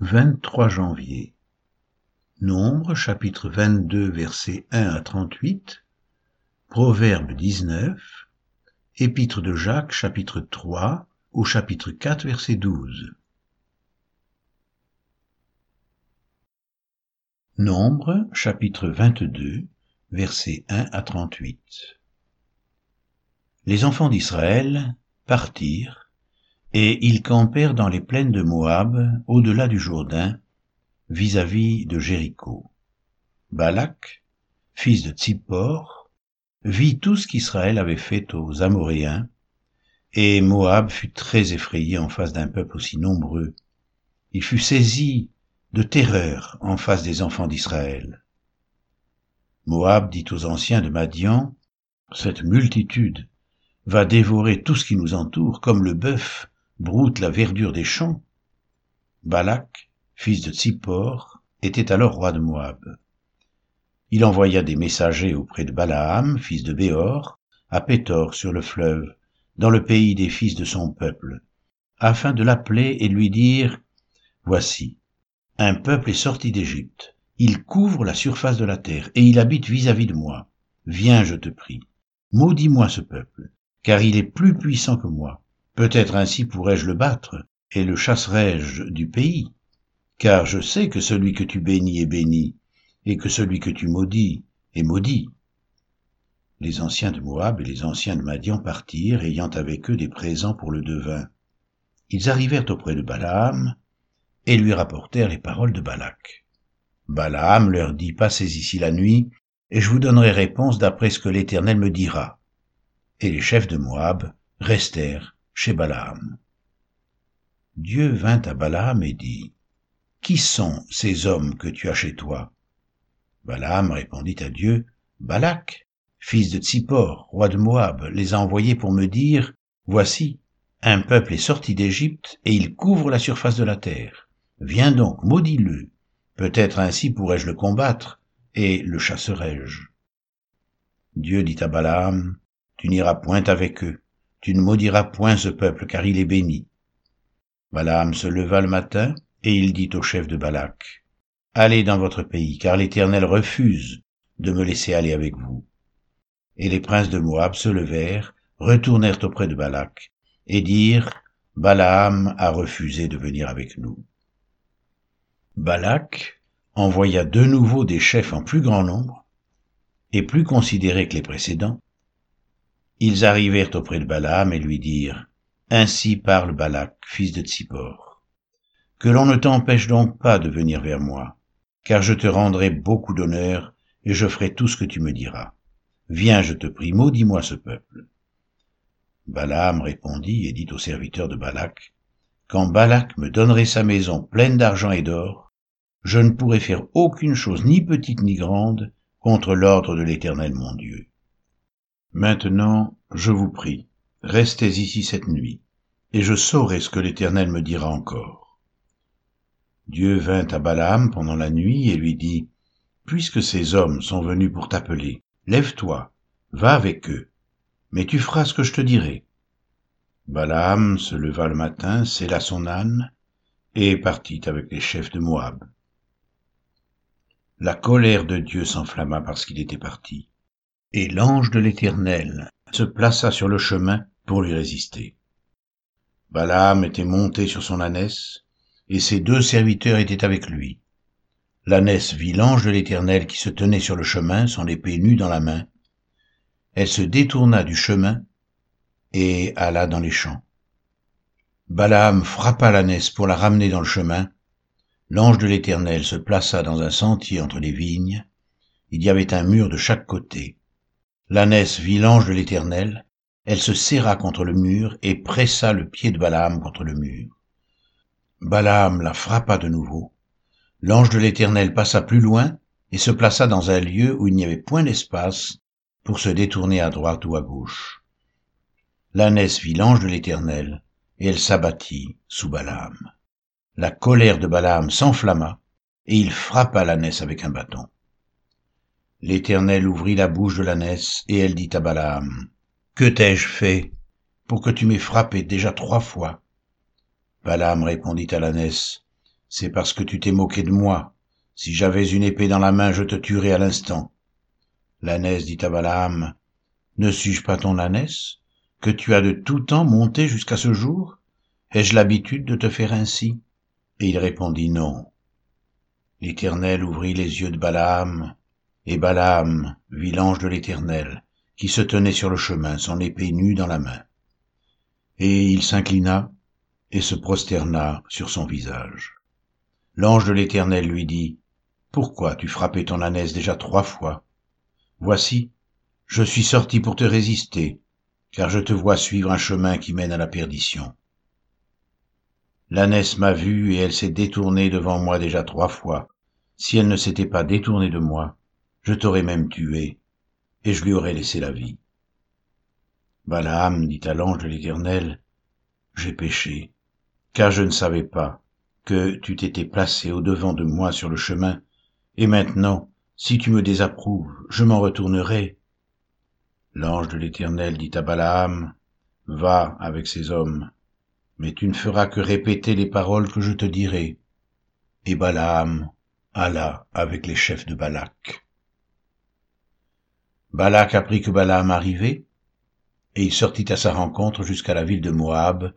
23 janvier. Nombre chapitre 22 versets 1 à 38, Proverbe 19, Épître de Jacques chapitre 3 au chapitre 4 verset 12. Nombre chapitre 22 versets 1 à 38. Les enfants d'Israël partirent et ils campèrent dans les plaines de Moab, au-delà du Jourdain, vis-à-vis de Jéricho. Balak, fils de Tsippor, vit tout ce qu'Israël avait fait aux Amoréens, et Moab fut très effrayé en face d'un peuple aussi nombreux. Il fut saisi de terreur en face des enfants d'Israël. Moab dit aux anciens de Madian, Cette multitude va dévorer tout ce qui nous entoure, comme le bœuf broute la verdure des champs. Balak, fils de Tsippor, était alors roi de Moab. Il envoya des messagers auprès de Balaam, fils de Béor, à Pétor sur le fleuve, dans le pays des fils de son peuple, afin de l'appeler et lui dire, Voici, un peuple est sorti d'Égypte, il couvre la surface de la terre, et il habite vis-à-vis -vis de moi. Viens, je te prie, maudis-moi ce peuple, car il est plus puissant que moi. Peut-être ainsi pourrais-je le battre, et le chasserai-je du pays. Car je sais que celui que tu bénis est béni, et que celui que tu maudis est maudit. Les anciens de Moab et les anciens de Madian partirent, ayant avec eux des présents pour le devin. Ils arrivèrent auprès de Balaam, et lui rapportèrent les paroles de Balak. Balaam leur dit, Passez ici la nuit, et je vous donnerai réponse d'après ce que l'Éternel me dira. Et les chefs de Moab restèrent chez Balaam. Dieu vint à Balaam et dit, Qui sont ces hommes que tu as chez toi? Balaam répondit à Dieu, Balak, fils de Tsippor, roi de Moab, les a envoyés pour me dire, Voici, un peuple est sorti d'Égypte et il couvre la surface de la terre. Viens donc, maudis-le. Peut-être ainsi pourrais-je le combattre, et le chasserai-je. Dieu dit à Balaam, Tu n'iras point avec eux, tu ne maudiras point ce peuple, car il est béni. Balaam se leva le matin, et il dit au chef de Balak, Allez dans votre pays, car l'Éternel refuse de me laisser aller avec vous. Et les princes de Moab se levèrent, retournèrent auprès de Balak, et dirent, Balaam a refusé de venir avec nous. Balak envoya de nouveau des chefs en plus grand nombre, et plus considérés que les précédents, ils arrivèrent auprès de Balaam et lui dirent, Ainsi parle Balak, fils de Tsippor. Que l'on ne t'empêche donc pas de venir vers moi, car je te rendrai beaucoup d'honneur et je ferai tout ce que tu me diras. Viens, je te prie, maudis-moi ce peuple. Balaam répondit et dit au serviteur de Balak, Quand Balak me donnerait sa maison pleine d'argent et d'or, je ne pourrai faire aucune chose ni petite ni grande contre l'ordre de l'Éternel mon Dieu. Maintenant, je vous prie, restez ici cette nuit, et je saurai ce que l'Éternel me dira encore. Dieu vint à Balaam pendant la nuit et lui dit, Puisque ces hommes sont venus pour t'appeler, lève-toi, va avec eux, mais tu feras ce que je te dirai. Balaam se leva le matin, sella son âne, et partit avec les chefs de Moab. La colère de Dieu s'enflamma parce qu'il était parti et l'ange de l'Éternel se plaça sur le chemin pour lui résister. Balaam était monté sur son ânesse, et ses deux serviteurs étaient avec lui. L'ânesse vit l'ange de l'Éternel qui se tenait sur le chemin, son épée nue dans la main. Elle se détourna du chemin et alla dans les champs. Balaam frappa l'ânesse pour la ramener dans le chemin. L'ange de l'Éternel se plaça dans un sentier entre les vignes. Il y avait un mur de chaque côté. L'ânesse vit l'ange de l'Éternel, elle se serra contre le mur et pressa le pied de Balaam contre le mur. Balaam la frappa de nouveau. L'ange de l'Éternel passa plus loin et se plaça dans un lieu où il n'y avait point d'espace pour se détourner à droite ou à gauche. L'ânesse vit l'ange de l'Éternel, et elle s'abattit sous Balaam. La colère de Balaam s'enflamma, et il frappa l'ânesse avec un bâton. L'Éternel ouvrit la bouche de l'ânesse, et elle dit à Balaam, Que t'ai-je fait pour que tu m'aies frappé déjà trois fois? Balaam répondit à l'ânesse, c'est parce que tu t'es moqué de moi. Si j'avais une épée dans la main, je te tuerais à l'instant. L'ânesse dit à Balaam, Ne suis-je pas ton ânesse, que tu as de tout temps monté jusqu'à ce jour? Ai-je l'habitude de te faire ainsi? Et il répondit Non. L'Éternel ouvrit les yeux de Balaam, et Balaam vit l'ange de l'Éternel, qui se tenait sur le chemin, son épée nue dans la main. Et il s'inclina et se prosterna sur son visage. L'ange de l'Éternel lui dit, Pourquoi tu frappais ton ânesse déjà trois fois? Voici, je suis sorti pour te résister, car je te vois suivre un chemin qui mène à la perdition. L'ânesse m'a vu et elle s'est détournée devant moi déjà trois fois. Si elle ne s'était pas détournée de moi, je t'aurais même tué, et je lui aurais laissé la vie. Balaam dit à l'ange de l'Éternel, J'ai péché, car je ne savais pas que tu t'étais placé au-devant de moi sur le chemin, et maintenant, si tu me désapprouves, je m'en retournerai. L'ange de l'Éternel dit à Balaam, Va avec ces hommes, mais tu ne feras que répéter les paroles que je te dirai. Et Balaam alla avec les chefs de Balak. Balak apprit que Balaam arrivait, et il sortit à sa rencontre jusqu'à la ville de Moab,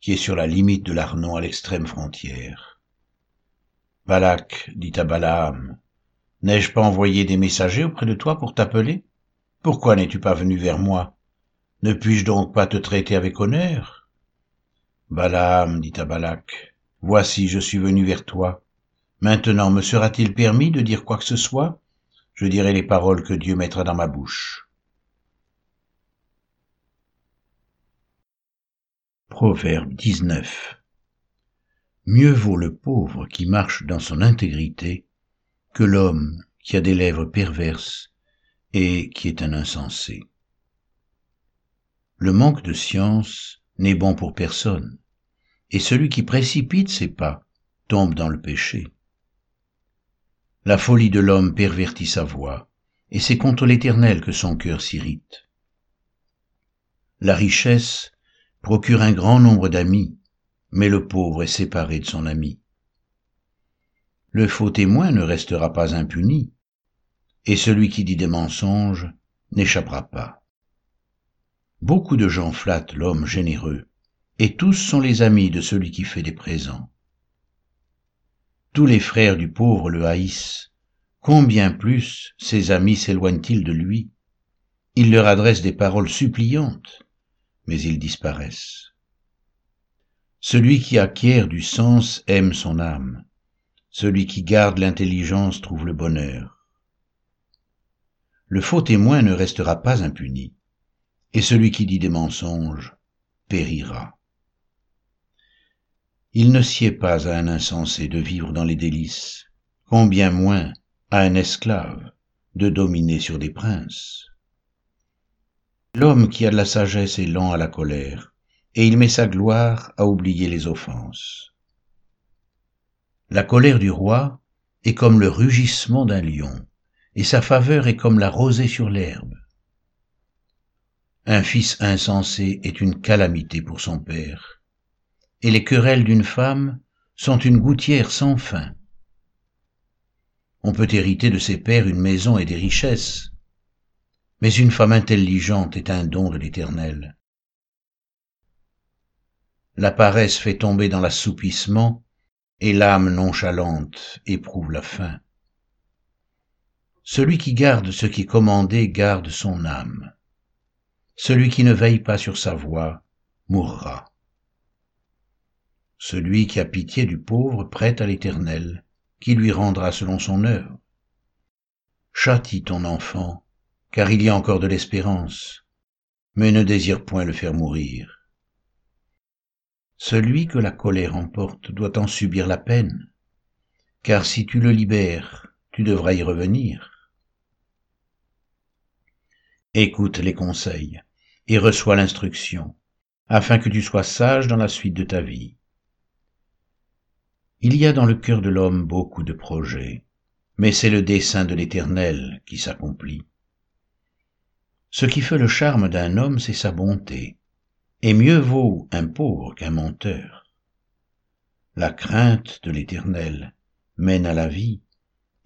qui est sur la limite de l'Arnon à l'extrême frontière. Balak dit à Balaam, N'ai-je pas envoyé des messagers auprès de toi pour t'appeler? Pourquoi n'es-tu pas venu vers moi? Ne puis-je donc pas te traiter avec honneur? Balaam dit à Balak, Voici, je suis venu vers toi. Maintenant, me sera-t-il permis de dire quoi que ce soit? Je dirai les paroles que Dieu mettra dans ma bouche. Proverbe 19 Mieux vaut le pauvre qui marche dans son intégrité que l'homme qui a des lèvres perverses et qui est un insensé. Le manque de science n'est bon pour personne, et celui qui précipite ses pas tombe dans le péché. La folie de l'homme pervertit sa voix, et c'est contre l'Éternel que son cœur s'irrite. La richesse procure un grand nombre d'amis, mais le pauvre est séparé de son ami. Le faux témoin ne restera pas impuni, et celui qui dit des mensonges n'échappera pas. Beaucoup de gens flattent l'homme généreux, et tous sont les amis de celui qui fait des présents. Tous les frères du pauvre le haïssent, combien plus ses amis s'éloignent-ils de lui? Il leur adresse des paroles suppliantes, mais ils disparaissent. Celui qui acquiert du sens aime son âme. Celui qui garde l'intelligence trouve le bonheur. Le faux témoin ne restera pas impuni, et celui qui dit des mensonges périra. Il ne sied pas à un insensé de vivre dans les délices, combien moins à un esclave de dominer sur des princes. L'homme qui a de la sagesse est lent à la colère, et il met sa gloire à oublier les offenses. La colère du roi est comme le rugissement d'un lion, et sa faveur est comme la rosée sur l'herbe. Un fils insensé est une calamité pour son père, et les querelles d'une femme sont une gouttière sans fin. On peut hériter de ses pères une maison et des richesses, mais une femme intelligente est un don de l'Éternel. La paresse fait tomber dans l'assoupissement, et l'âme nonchalante éprouve la faim. Celui qui garde ce qui est commandé garde son âme. Celui qui ne veille pas sur sa voie mourra. Celui qui a pitié du pauvre prête à l'Éternel, qui lui rendra selon son œuvre. Châtie ton enfant, car il y a encore de l'espérance, mais ne désire point le faire mourir. Celui que la colère emporte doit en subir la peine, car si tu le libères, tu devras y revenir. Écoute les conseils et reçois l'instruction, afin que tu sois sage dans la suite de ta vie. Il y a dans le cœur de l'homme beaucoup de projets, mais c'est le dessein de l'Éternel qui s'accomplit. Ce qui fait le charme d'un homme, c'est sa bonté, et mieux vaut un pauvre qu'un menteur. La crainte de l'Éternel mène à la vie,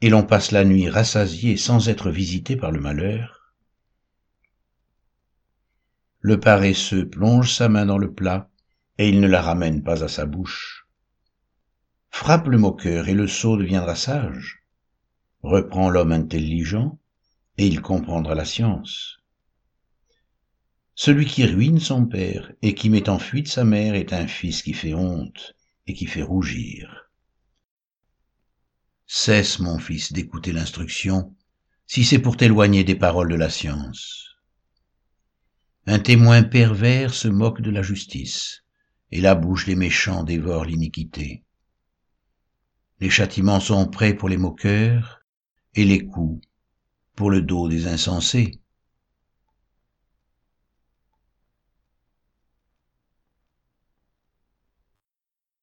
et l'on passe la nuit rassasié sans être visité par le malheur. Le paresseux plonge sa main dans le plat, et il ne la ramène pas à sa bouche. Frappe le moqueur, et le sot deviendra sage. Reprend l'homme intelligent, et il comprendra la science. Celui qui ruine son père et qui met en fuite sa mère est un fils qui fait honte et qui fait rougir. Cesse, mon fils, d'écouter l'instruction, si c'est pour t'éloigner des paroles de la science. Un témoin pervers se moque de la justice, et la bouche des méchants dévore l'iniquité. Les châtiments sont prêts pour les moqueurs, et les coups pour le dos des insensés.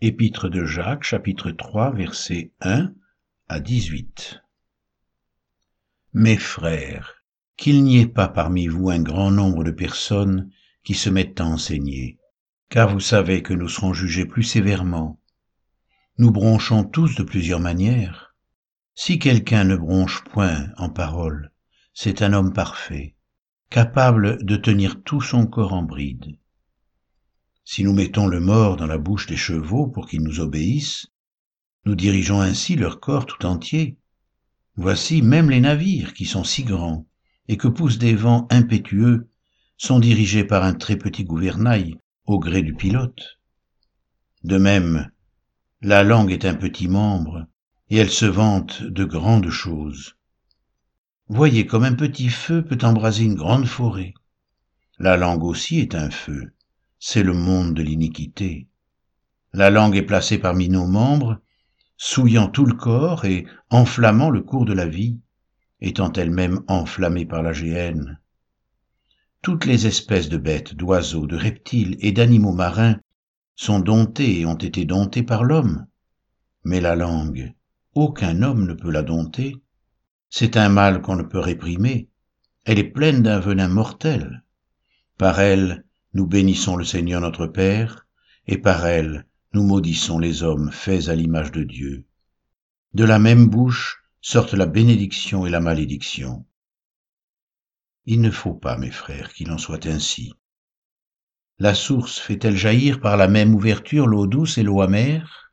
Épître de Jacques, chapitre 3, versets 1 à 18. Mes frères, qu'il n'y ait pas parmi vous un grand nombre de personnes qui se mettent à enseigner, car vous savez que nous serons jugés plus sévèrement. Nous bronchons tous de plusieurs manières si quelqu'un ne bronche point en parole, c'est un homme parfait, capable de tenir tout son corps en bride. Si nous mettons le mort dans la bouche des chevaux pour qu'ils nous obéissent, nous dirigeons ainsi leur corps tout entier. Voici même les navires qui sont si grands et que poussent des vents impétueux sont dirigés par un très petit gouvernail au gré du pilote. De même, la langue est un petit membre et elle se vante de grandes choses. Voyez comme un petit feu peut embraser une grande forêt. La langue aussi est un feu, c'est le monde de l'iniquité. La langue est placée parmi nos membres, souillant tout le corps et enflammant le cours de la vie, étant elle-même enflammée par la géhenne. Toutes les espèces de bêtes, d'oiseaux, de reptiles et d'animaux marins sont domptées et ont été domptées par l'homme. Mais la langue, aucun homme ne peut la dompter. C'est un mal qu'on ne peut réprimer. Elle est pleine d'un venin mortel. Par elle, nous bénissons le Seigneur notre Père, et par elle, nous maudissons les hommes faits à l'image de Dieu. De la même bouche sortent la bénédiction et la malédiction. Il ne faut pas, mes frères, qu'il en soit ainsi. La source fait-elle jaillir par la même ouverture l'eau douce et l'eau amère?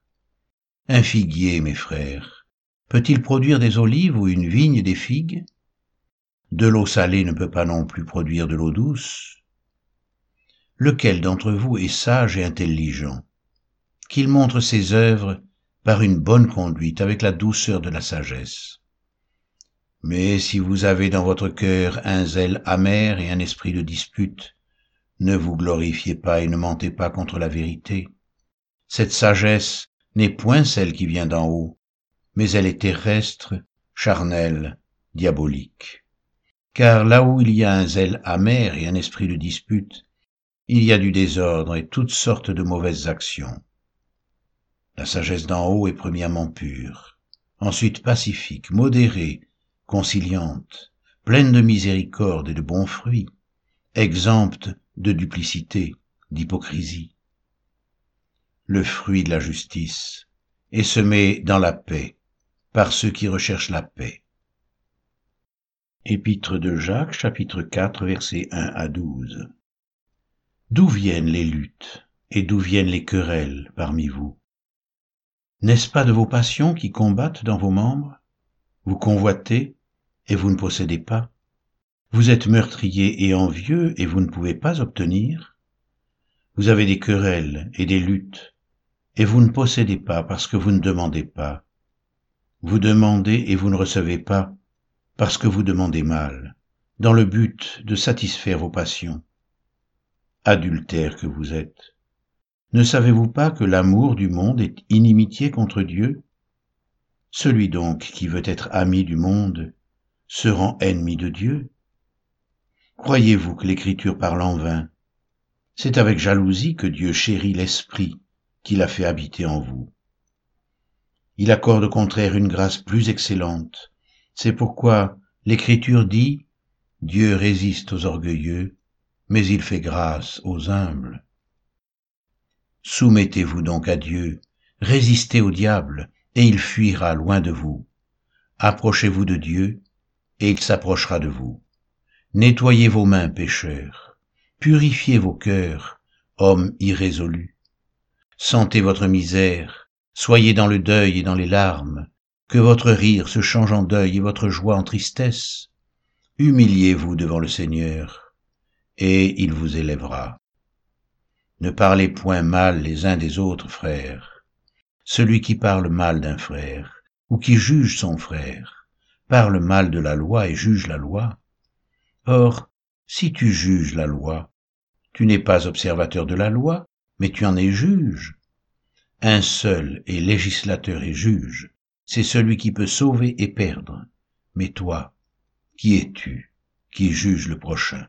Un figuier, mes frères, peut-il produire des olives ou une vigne des figues? De l'eau salée ne peut pas non plus produire de l'eau douce. Lequel d'entre vous est sage et intelligent? Qu'il montre ses œuvres par une bonne conduite avec la douceur de la sagesse. Mais si vous avez dans votre cœur un zèle amer et un esprit de dispute, ne vous glorifiez pas et ne mentez pas contre la vérité. Cette sagesse n'est point celle qui vient d'en haut, mais elle est terrestre, charnelle, diabolique. Car là où il y a un zèle amer et un esprit de dispute, il y a du désordre et toutes sortes de mauvaises actions. La sagesse d'en haut est premièrement pure, ensuite pacifique, modérée, conciliante, pleine de miséricorde et de bons fruits, exempte de duplicité, d'hypocrisie le fruit de la justice, et se met dans la paix par ceux qui recherchent la paix. Épître de Jacques, chapitre 4, versets 1 à 12. D'où viennent les luttes et d'où viennent les querelles parmi vous? N'est-ce pas de vos passions qui combattent dans vos membres? Vous convoitez et vous ne possédez pas Vous êtes meurtrier et envieux et vous ne pouvez pas obtenir Vous avez des querelles et des luttes et vous ne possédez pas parce que vous ne demandez pas. Vous demandez et vous ne recevez pas parce que vous demandez mal, dans le but de satisfaire vos passions. Adultère que vous êtes. Ne savez-vous pas que l'amour du monde est inimitié contre Dieu? Celui donc qui veut être ami du monde se rend ennemi de Dieu. Croyez-vous que l'Écriture parle en vain? C'est avec jalousie que Dieu chérit l'Esprit qu'il a fait habiter en vous. Il accorde au contraire une grâce plus excellente. C'est pourquoi l'Écriture dit, Dieu résiste aux orgueilleux, mais il fait grâce aux humbles. Soumettez-vous donc à Dieu, résistez au diable, et il fuira loin de vous. Approchez-vous de Dieu, et il s'approchera de vous. Nettoyez vos mains, pécheurs. Purifiez vos cœurs, hommes irrésolus. Sentez votre misère, soyez dans le deuil et dans les larmes, que votre rire se change en deuil et votre joie en tristesse. Humiliez-vous devant le Seigneur, et il vous élèvera. Ne parlez point mal les uns des autres, frères. Celui qui parle mal d'un frère, ou qui juge son frère, parle mal de la loi et juge la loi. Or, si tu juges la loi, tu n'es pas observateur de la loi, mais tu en es juge. Un seul est législateur et juge, c'est celui qui peut sauver et perdre. Mais toi, qui es-tu qui juge le prochain?